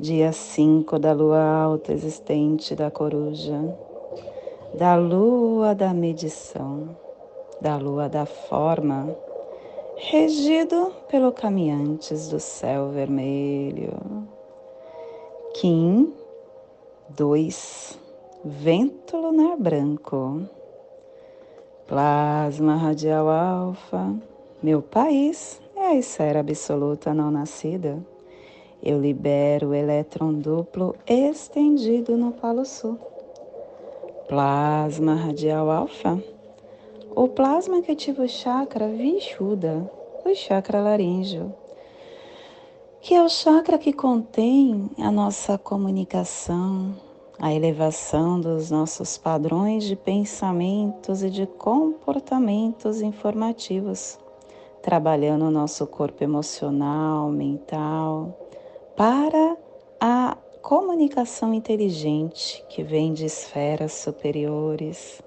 dia 5 da lua alta existente da coruja, da lua da medição, da lua da forma, regido pelo caminhantes do céu vermelho. Kim 2, vento lunar branco, plasma radial alfa, meu país é a esfera absoluta não nascida eu libero o elétron duplo estendido no polo sul. Plasma radial alfa. O plasma que ativa o chakra Vishuddha, o chakra laríngeo, que é o chakra que contém a nossa comunicação, a elevação dos nossos padrões de pensamentos e de comportamentos informativos, trabalhando o nosso corpo emocional, mental, para a comunicação inteligente que vem de esferas superiores,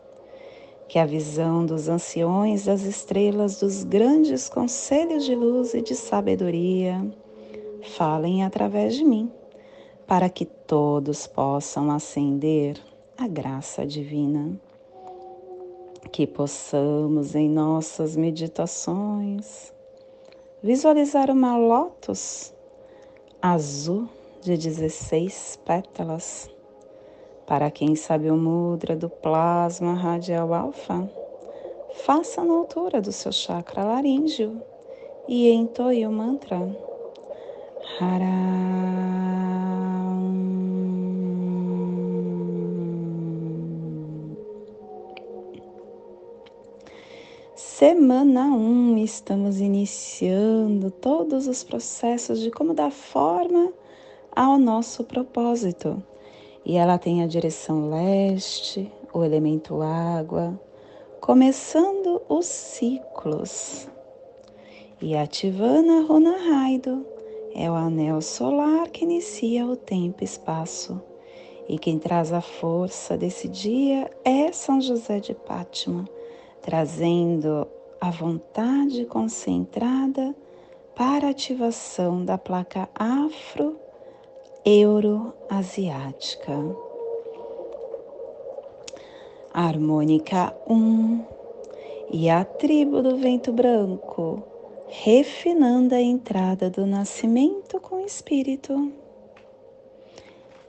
que a visão dos anciões das estrelas dos grandes conselhos de luz e de sabedoria falem através de mim, para que todos possam ascender a graça divina. Que possamos em nossas meditações visualizar uma lótus azul de 16 pétalas. Para quem sabe o mudra do plasma radial alfa, faça na altura do seu chakra laríngeo e entoie o mantra Semana 1, um, estamos iniciando todos os processos de como dar forma ao nosso propósito. E ela tem a direção leste, o elemento água, começando os ciclos. E ativando a Runa Raido, é o anel solar que inicia o tempo e espaço. E quem traz a força desse dia é São José de Pátima trazendo a vontade concentrada para ativação da placa afro-euroasiática. Harmônica 1 e a tribo do vento branco, refinando a entrada do nascimento com espírito.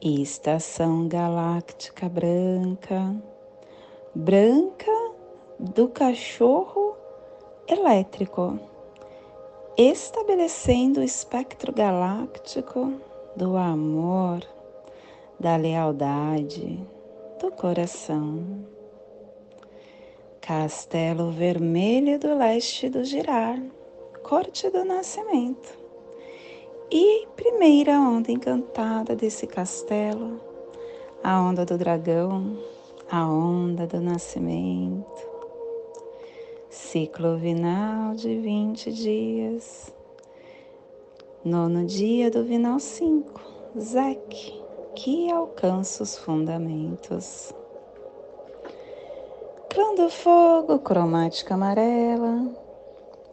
Estação galáctica branca, branca do cachorro elétrico, estabelecendo o espectro galáctico do amor, da lealdade, do coração. Castelo Vermelho do Leste do Girar, Corte do Nascimento. E primeira onda encantada desse castelo, a onda do dragão, a onda do nascimento, Ciclo vinal de 20 dias. Nono dia do vinal 5, Zek, que alcança os fundamentos. Clã do fogo, cromática amarela.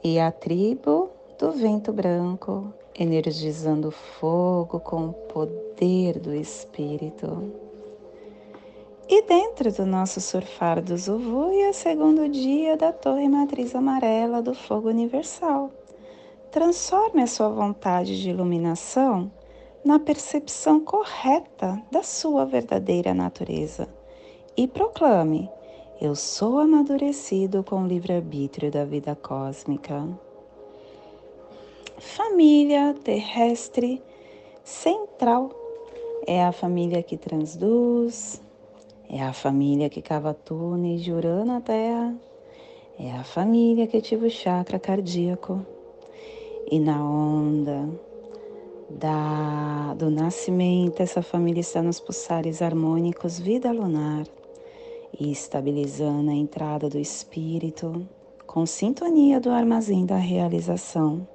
E a tribo do vento branco, energizando o fogo com o poder do espírito. E dentro do nosso surfar do Zuvu é segundo dia da Torre Matriz Amarela do Fogo Universal. Transforme a sua vontade de iluminação na percepção correta da sua verdadeira natureza e proclame: Eu sou amadurecido com o livre-arbítrio da vida cósmica. Família terrestre central é a família que transduz, é a família que cava túneis de Urano na Terra. É a família que ativa o chakra cardíaco. E na onda da, do nascimento, essa família está nos pulsares harmônicos vida lunar e estabilizando a entrada do espírito com sintonia do armazém da realização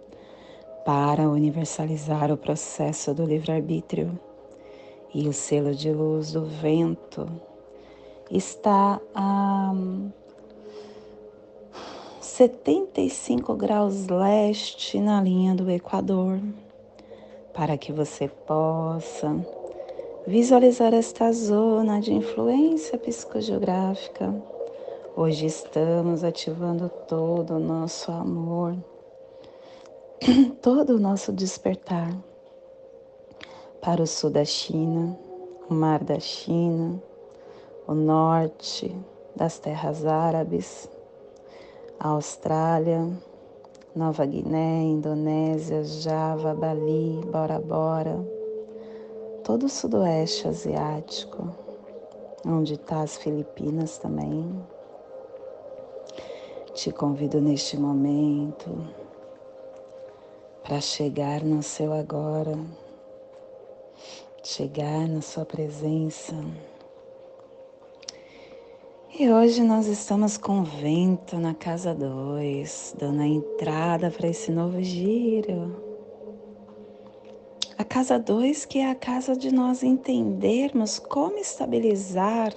para universalizar o processo do livre-arbítrio. E o selo de luz do vento está a 75 graus leste na linha do Equador para que você possa visualizar esta zona de influência psicogeográfica. Hoje estamos ativando todo o nosso amor, todo o nosso despertar para o sul da China, o mar da China, o norte das terras árabes, a Austrália, Nova Guiné, Indonésia, Java, Bali, Bora Bora, todo o sudoeste asiático, onde está as Filipinas também. Te convido neste momento para chegar no seu agora, chegar na sua presença e hoje nós estamos com vento na casa 2, dando a entrada para esse novo giro. A casa 2 que é a casa de nós entendermos como estabilizar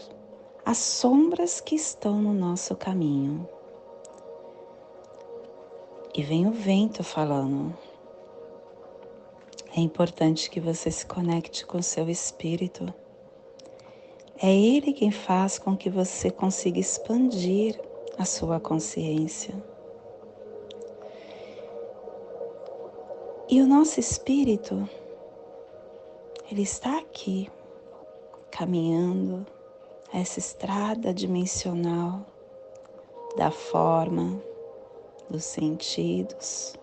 as sombras que estão no nosso caminho. E vem o vento falando. É importante que você se conecte com seu espírito é Ele quem faz com que você consiga expandir a sua consciência. E o nosso espírito, ele está aqui, caminhando essa estrada dimensional da forma, dos sentidos,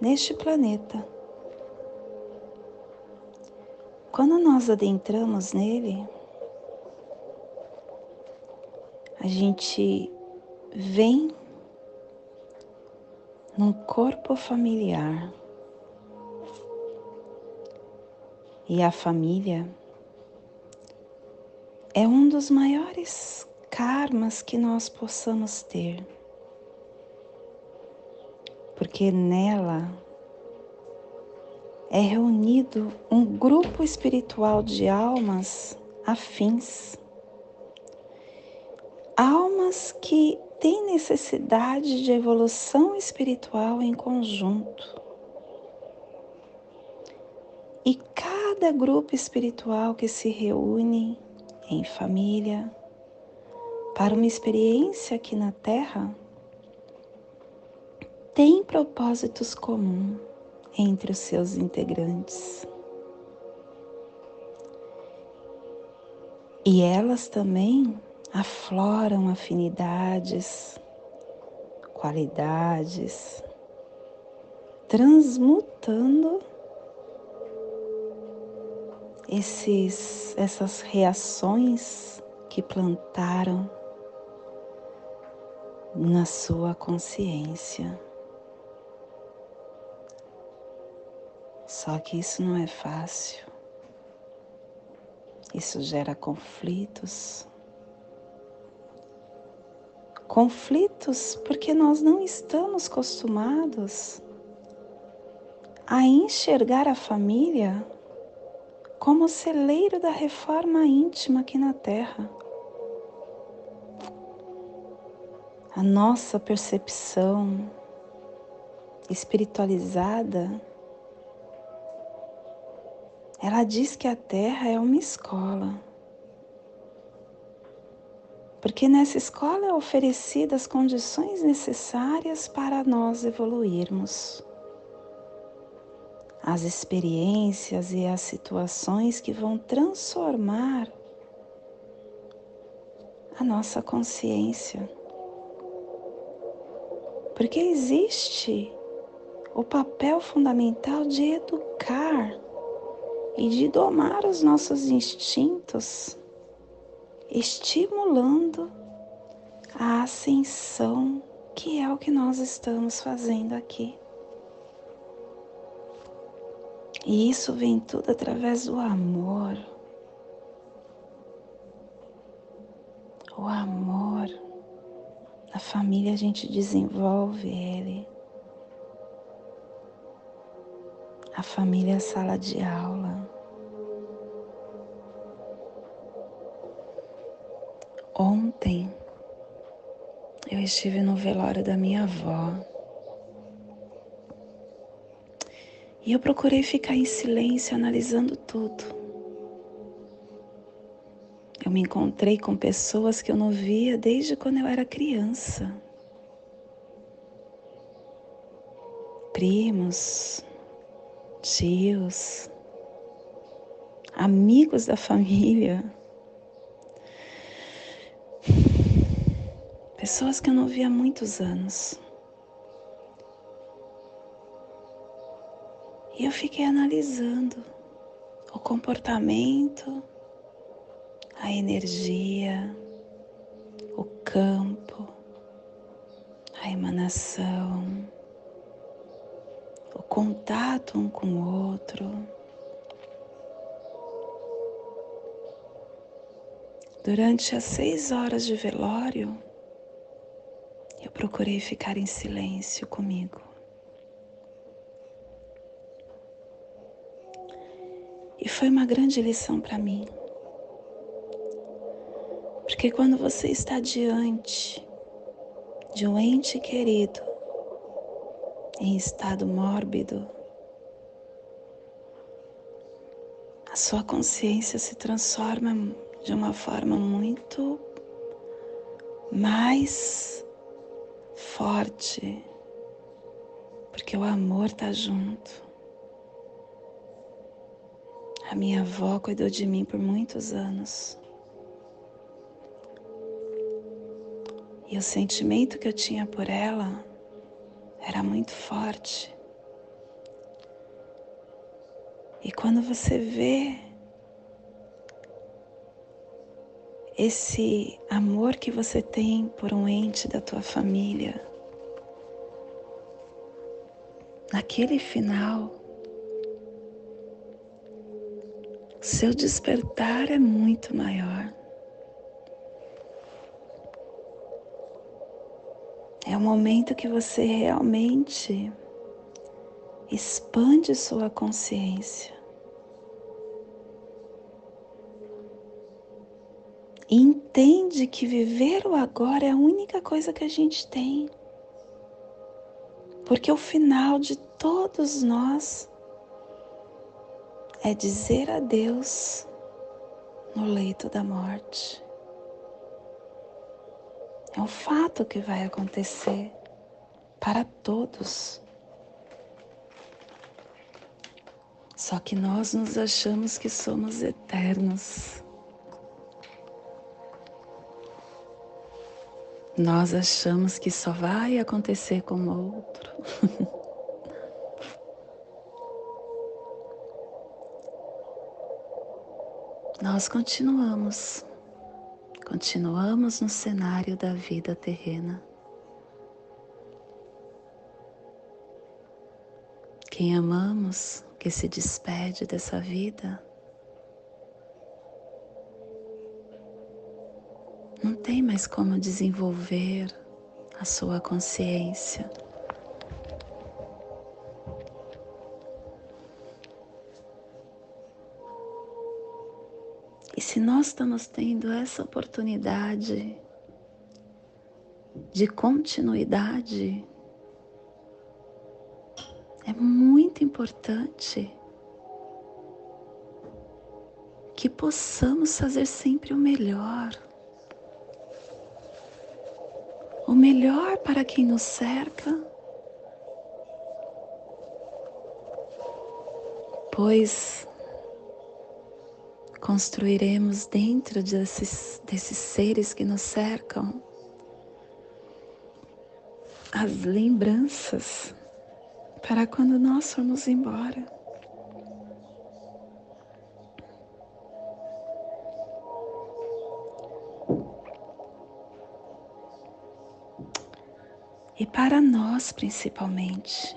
neste planeta. Quando nós adentramos nele, a gente vem num corpo familiar. E a família é um dos maiores karmas que nós possamos ter. Porque nela é reunido um grupo espiritual de almas afins almas que têm necessidade de evolução espiritual em conjunto. E cada grupo espiritual que se reúne em família para uma experiência aqui na Terra tem propósitos comuns entre os seus integrantes. E elas também afloram afinidades, qualidades, transmutando esses, essas reações que plantaram na sua consciência. Só que isso não é fácil. Isso gera conflitos, conflitos porque nós não estamos acostumados a enxergar a família como celeiro da reforma íntima aqui na Terra. A nossa percepção espiritualizada, ela diz que a Terra é uma escola porque nessa escola é oferecida as condições necessárias para nós evoluirmos. As experiências e as situações que vão transformar a nossa consciência. Porque existe o papel fundamental de educar e de domar os nossos instintos estimulando a ascensão, que é o que nós estamos fazendo aqui. E isso vem tudo através do amor. O amor. Na família a gente desenvolve ele. A família é a sala de aula. Ontem eu estive no velório da minha avó. E eu procurei ficar em silêncio analisando tudo. Eu me encontrei com pessoas que eu não via desde quando eu era criança. Primos, tios, amigos da família. Pessoas que eu não via há muitos anos. E eu fiquei analisando o comportamento, a energia, o campo, a emanação, o contato um com o outro. Durante as seis horas de velório, procurei ficar em silêncio comigo. E foi uma grande lição para mim. Porque quando você está diante de um ente querido em estado mórbido, a sua consciência se transforma de uma forma muito mais forte, porque o amor está junto. A minha avó cuidou de mim por muitos anos. E o sentimento que eu tinha por ela era muito forte. E quando você vê esse amor que você tem por um ente da tua família, naquele final, seu despertar é muito maior. É o momento que você realmente expande sua consciência. E entende que viver o agora é a única coisa que a gente tem. Porque o final de todos nós é dizer adeus no leito da morte. É um fato que vai acontecer para todos. Só que nós nos achamos que somos eternos. Nós achamos que só vai acontecer com o outro. nós continuamos, continuamos no cenário da vida terrena. Quem amamos que se despede dessa vida, tem mais como desenvolver a sua consciência. E se nós estamos tendo essa oportunidade de continuidade, é muito importante que possamos fazer sempre o melhor. O melhor para quem nos cerca, pois construiremos dentro desses, desses seres que nos cercam as lembranças para quando nós formos embora. E para nós principalmente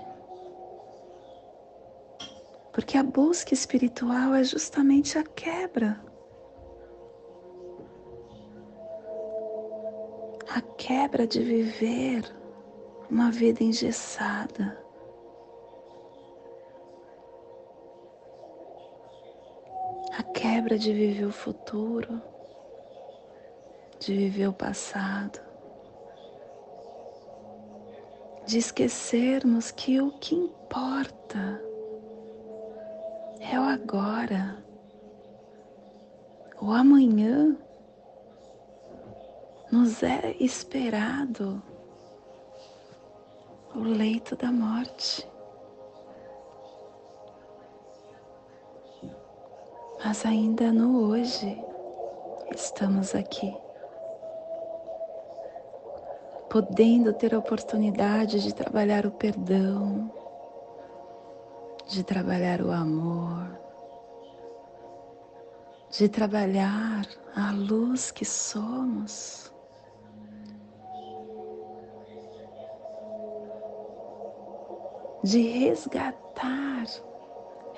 Porque a busca espiritual é justamente a quebra. A quebra de viver uma vida engessada. A quebra de viver o futuro, de viver o passado. De esquecermos que o que importa é o agora. O amanhã nos é esperado o leito da morte. Mas ainda no hoje estamos aqui podendo ter a oportunidade de trabalhar o perdão, de trabalhar o amor, de trabalhar a luz que somos. De resgatar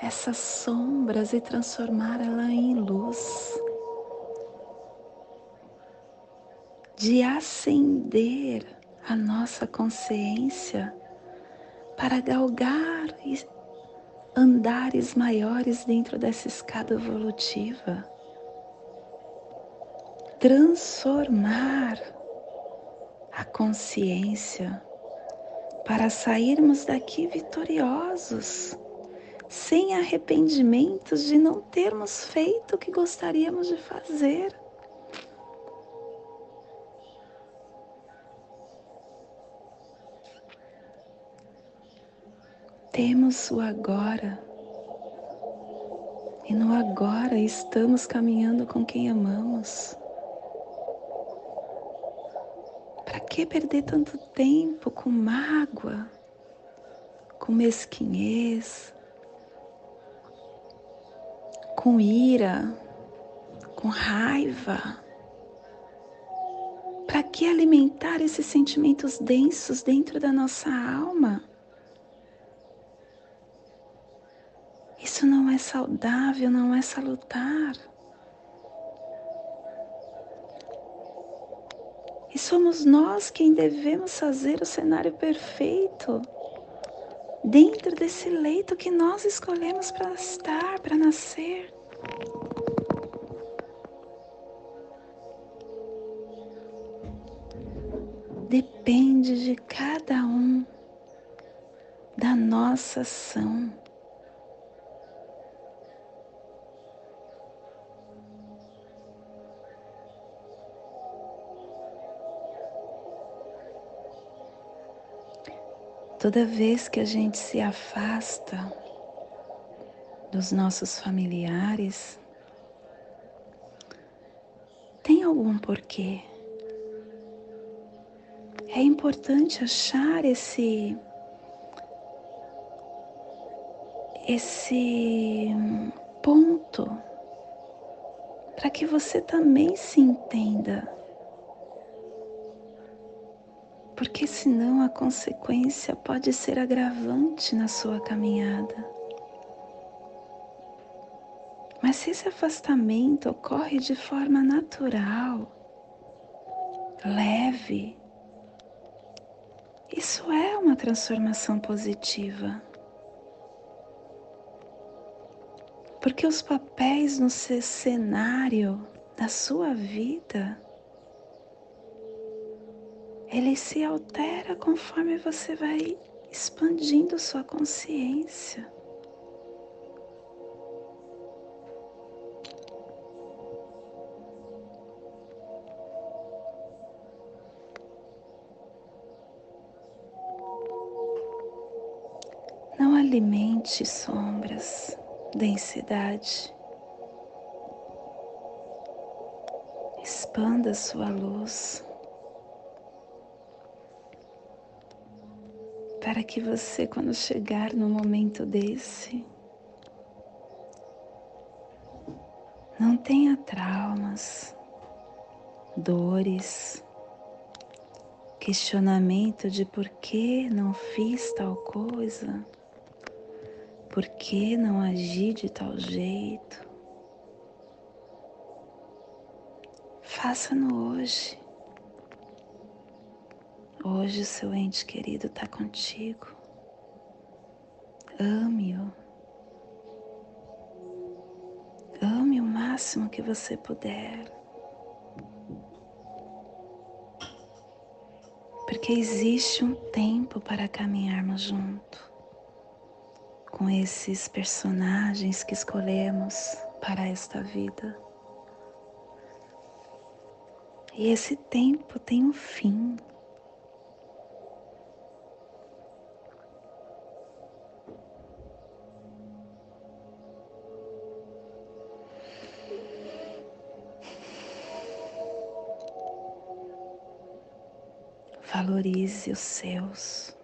essas sombras e transformá-la em luz. De acender a nossa consciência para galgar andares maiores dentro dessa escada evolutiva. Transformar a consciência para sairmos daqui vitoriosos, sem arrependimentos de não termos feito o que gostaríamos de fazer. Temos o agora. E no agora estamos caminhando com quem amamos. Para que perder tanto tempo com mágoa, com mesquinhez, com ira, com raiva? Para que alimentar esses sentimentos densos dentro da nossa alma? Isso não é saudável, não é salutar. E somos nós quem devemos fazer o cenário perfeito dentro desse leito que nós escolhemos para estar, para nascer. Depende de cada um da nossa ação. Toda vez que a gente se afasta dos nossos familiares, tem algum porquê. É importante achar esse esse ponto para que você também se entenda porque senão a consequência pode ser agravante na sua caminhada. Mas se esse afastamento ocorre de forma natural, leve, isso é uma transformação positiva. Porque os papéis no cenário da sua vida ele se altera conforme você vai expandindo sua consciência. Não alimente sombras, densidade. Expanda sua luz. Para que você, quando chegar no momento desse, não tenha traumas, dores, questionamento de por que não fiz tal coisa, por que não agir de tal jeito? Faça-no hoje. Hoje o seu ente querido está contigo. Ame-o. Ame o máximo que você puder. Porque existe um tempo para caminharmos junto com esses personagens que escolhemos para esta vida. E esse tempo tem um fim. Valorize os seus.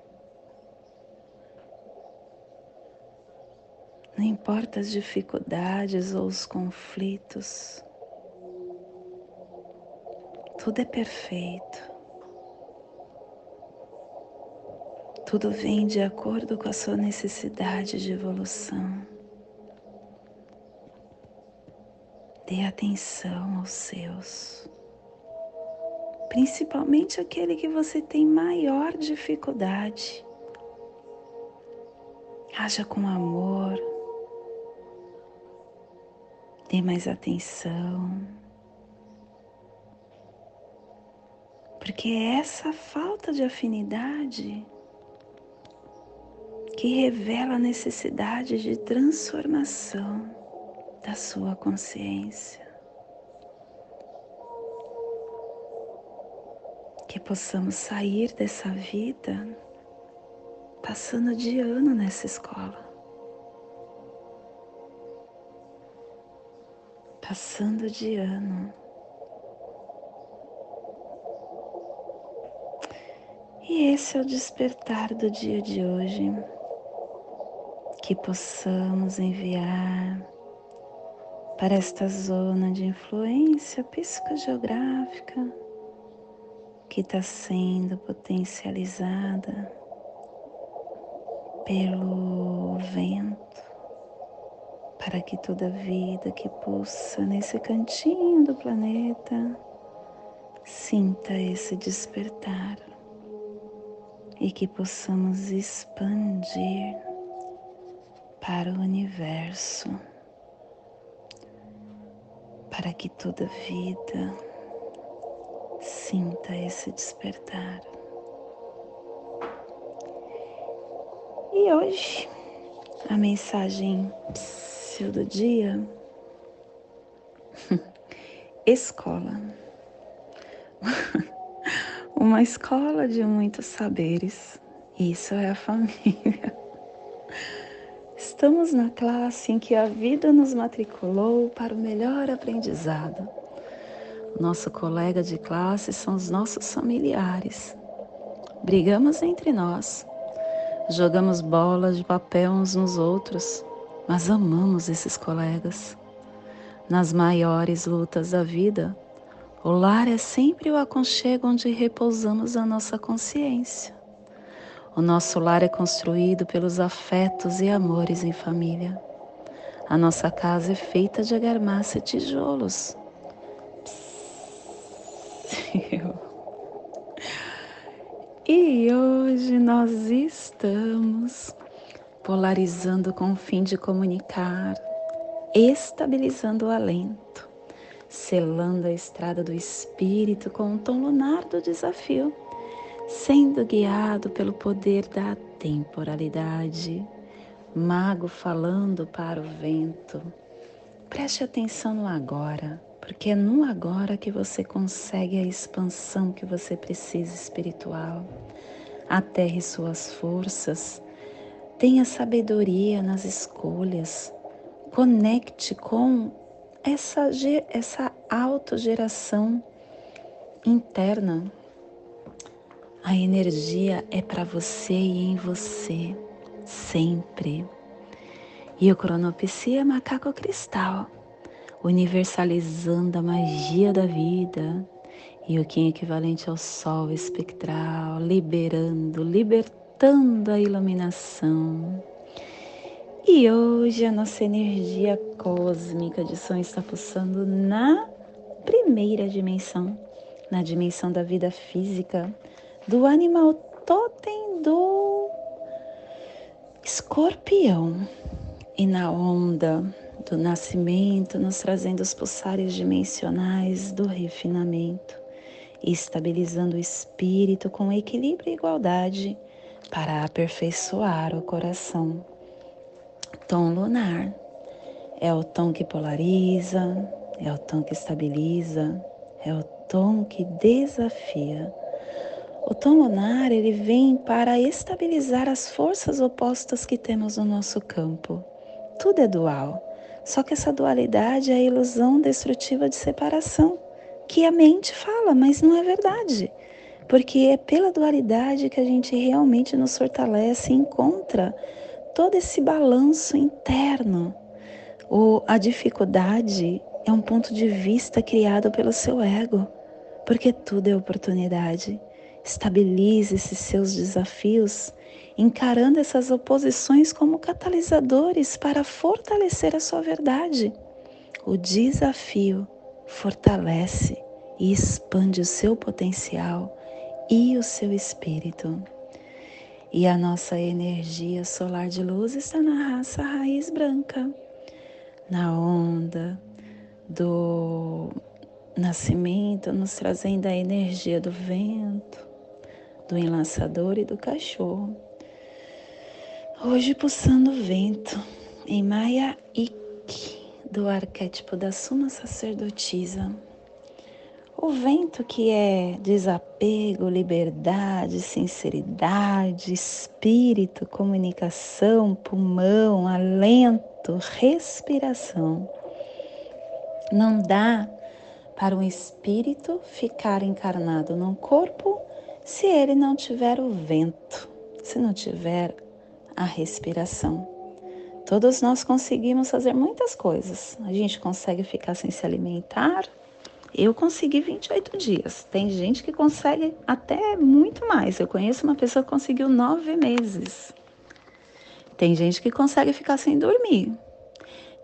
Não importa as dificuldades ou os conflitos, tudo é perfeito. Tudo vem de acordo com a sua necessidade de evolução. Dê atenção aos seus principalmente aquele que você tem maior dificuldade. Haja com amor, dê mais atenção, porque é essa falta de afinidade que revela a necessidade de transformação da sua consciência. Que possamos sair dessa vida passando de ano nessa escola. Passando de ano. E esse é o despertar do dia de hoje. Que possamos enviar para esta zona de influência psicogeográfica que está sendo potencializada pelo vento, para que toda vida que pulsa nesse cantinho do planeta sinta esse despertar e que possamos expandir para o universo, para que toda vida Sinta esse despertar. E hoje, a mensagem do dia: escola. Uma escola de muitos saberes. Isso é a família. Estamos na classe em que a vida nos matriculou para o melhor aprendizado nosso colega de classe são os nossos familiares. Brigamos entre nós, jogamos bolas de papel uns nos outros, mas amamos esses colegas. Nas maiores lutas da vida, o lar é sempre o aconchego onde repousamos a nossa consciência. O nosso lar é construído pelos afetos e amores em família. A nossa casa é feita de argamassa e tijolos e hoje nós estamos polarizando com o fim de comunicar, estabilizando o alento, selando a estrada do espírito com o tom lunar do desafio, sendo guiado pelo poder da temporalidade. Mago falando para o vento. Preste atenção no agora porque é no agora que você consegue a expansão que você precisa espiritual. Aterre suas forças, tenha sabedoria nas escolhas, conecte com essa, essa autogeração interna. A energia é para você e em você, sempre. E o cronopsia é macaco cristal universalizando a magia da vida e o Kim equivalente ao sol espectral, liberando, libertando a iluminação. E hoje a nossa energia cósmica de som está pulsando na primeira dimensão, na dimensão da vida física, do animal totem do escorpião e na onda do nascimento, nos trazendo os pulsares dimensionais do refinamento, estabilizando o espírito com equilíbrio e igualdade para aperfeiçoar o coração tom lunar. É o tom que polariza, é o tom que estabiliza, é o tom que desafia. O tom lunar ele vem para estabilizar as forças opostas que temos no nosso campo. Tudo é dual, só que essa dualidade é a ilusão destrutiva de separação, que a mente fala, mas não é verdade. Porque é pela dualidade que a gente realmente nos fortalece e encontra todo esse balanço interno. O, a dificuldade é um ponto de vista criado pelo seu ego, porque tudo é oportunidade. Estabilize esses seus desafios, encarando essas oposições como catalisadores para fortalecer a sua verdade. O desafio fortalece e expande o seu potencial e o seu espírito. E a nossa energia solar de luz está na raça raiz branca, na onda do nascimento, nos trazendo a energia do vento, do enlaçador e do cachorro. Hoje pulsando o vento em Maya Ik, do arquétipo da Suma Sacerdotisa. O vento que é desapego, liberdade, sinceridade, espírito, comunicação, pulmão, alento, respiração. Não dá para um espírito ficar encarnado num corpo se ele não tiver o vento, se não tiver a respiração. Todos nós conseguimos fazer muitas coisas. A gente consegue ficar sem se alimentar, eu consegui 28 dias. Tem gente que consegue até muito mais. Eu conheço uma pessoa que conseguiu nove meses. Tem gente que consegue ficar sem dormir.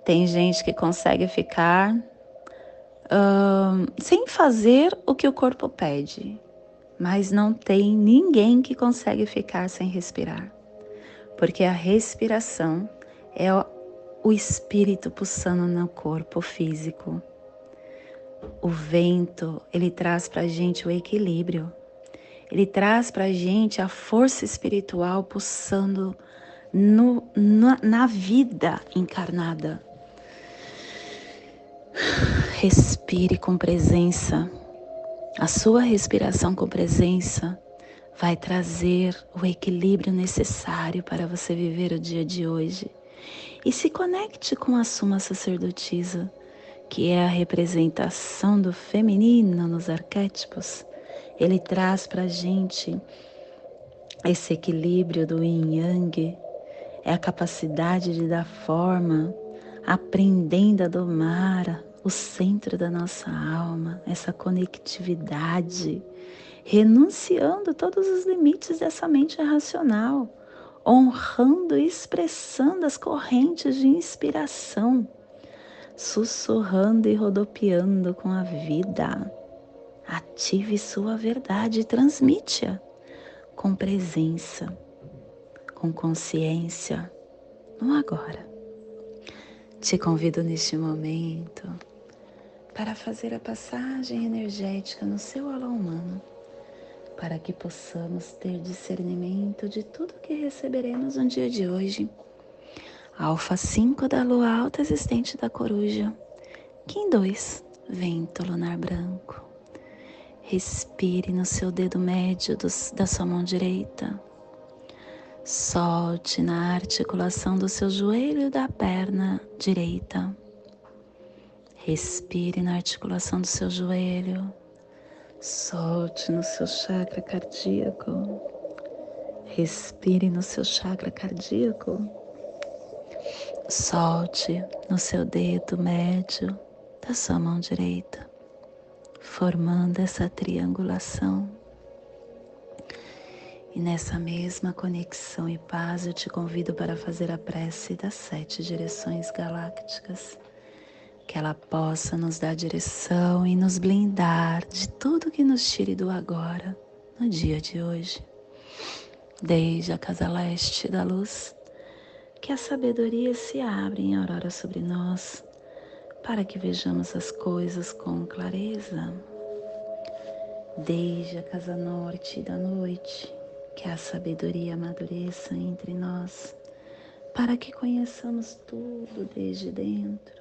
Tem gente que consegue ficar uh, sem fazer o que o corpo pede. Mas não tem ninguém que consegue ficar sem respirar. Porque a respiração é o espírito pulsando no corpo físico. O vento, ele traz para a gente o equilíbrio. Ele traz para a gente a força espiritual pulsando no, na, na vida encarnada. Respire com presença. A sua respiração com presença vai trazer o equilíbrio necessário para você viver o dia de hoje. E se conecte com a Suma Sacerdotisa que é a representação do feminino nos arquétipos, ele traz para a gente esse equilíbrio do yin yang, é a capacidade de dar forma, aprendendo a domar o centro da nossa alma, essa conectividade, renunciando todos os limites dessa mente racional, honrando e expressando as correntes de inspiração sussurrando e rodopiando com a vida. Ative sua verdade e transmite-a com presença, com consciência, no agora. Te convido neste momento para fazer a passagem energética no seu alô humano, para que possamos ter discernimento de tudo que receberemos no dia de hoje Alfa 5 da lua alta existente da coruja. Kim 2, vento lunar branco. Respire no seu dedo médio dos, da sua mão direita. Solte na articulação do seu joelho e da perna direita. Respire na articulação do seu joelho. Solte no seu chakra cardíaco. Respire no seu chakra cardíaco. Solte no seu dedo médio da sua mão direita, formando essa triangulação. E nessa mesma conexão e paz eu te convido para fazer a prece das sete direções galácticas. Que ela possa nos dar direção e nos blindar de tudo que nos tire do agora, no dia de hoje. Desde a casa leste da luz, que a sabedoria se abra em aurora sobre nós, para que vejamos as coisas com clareza. Desde a casa norte da noite, que a sabedoria amadureça entre nós, para que conheçamos tudo desde dentro.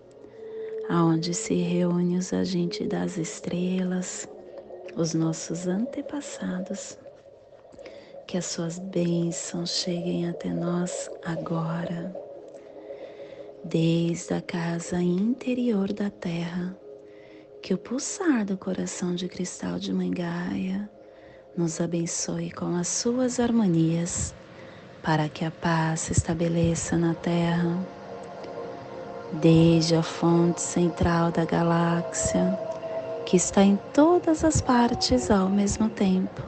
aonde se reúnem os agentes das estrelas, os nossos antepassados. Que as suas bênçãos cheguem até nós agora, desde a casa interior da Terra, que o pulsar do coração de cristal de Mangaia nos abençoe com as suas harmonias, para que a paz se estabeleça na Terra, desde a fonte central da galáxia, que está em todas as partes ao mesmo tempo,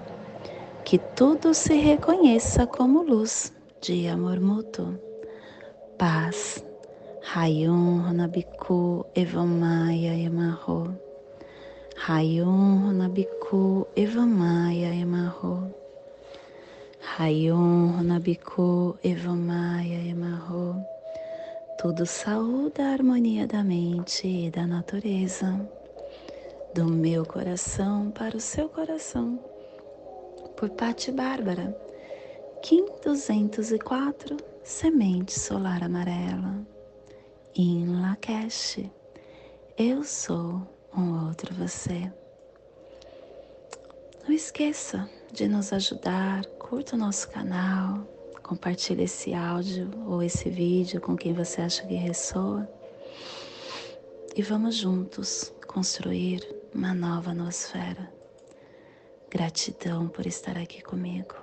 que tudo se reconheça como luz de amor mútuo, paz. Rayon Honabiku Evamaya Emarro. Rayon Honabiku Evamaya Emarro. Rayon Honabiku Evamaya Emarro. Tudo saúda a harmonia da mente e da natureza. Do meu coração para o seu coração. Por Pati Bárbara. Kim 204, Semente Solar Amarela. Em Lakesh. Eu sou um outro você. Não esqueça de nos ajudar, curta o nosso canal, compartilhe esse áudio ou esse vídeo com quem você acha que ressoa. E vamos juntos construir uma nova nosfera. Gratidão por estar aqui comigo.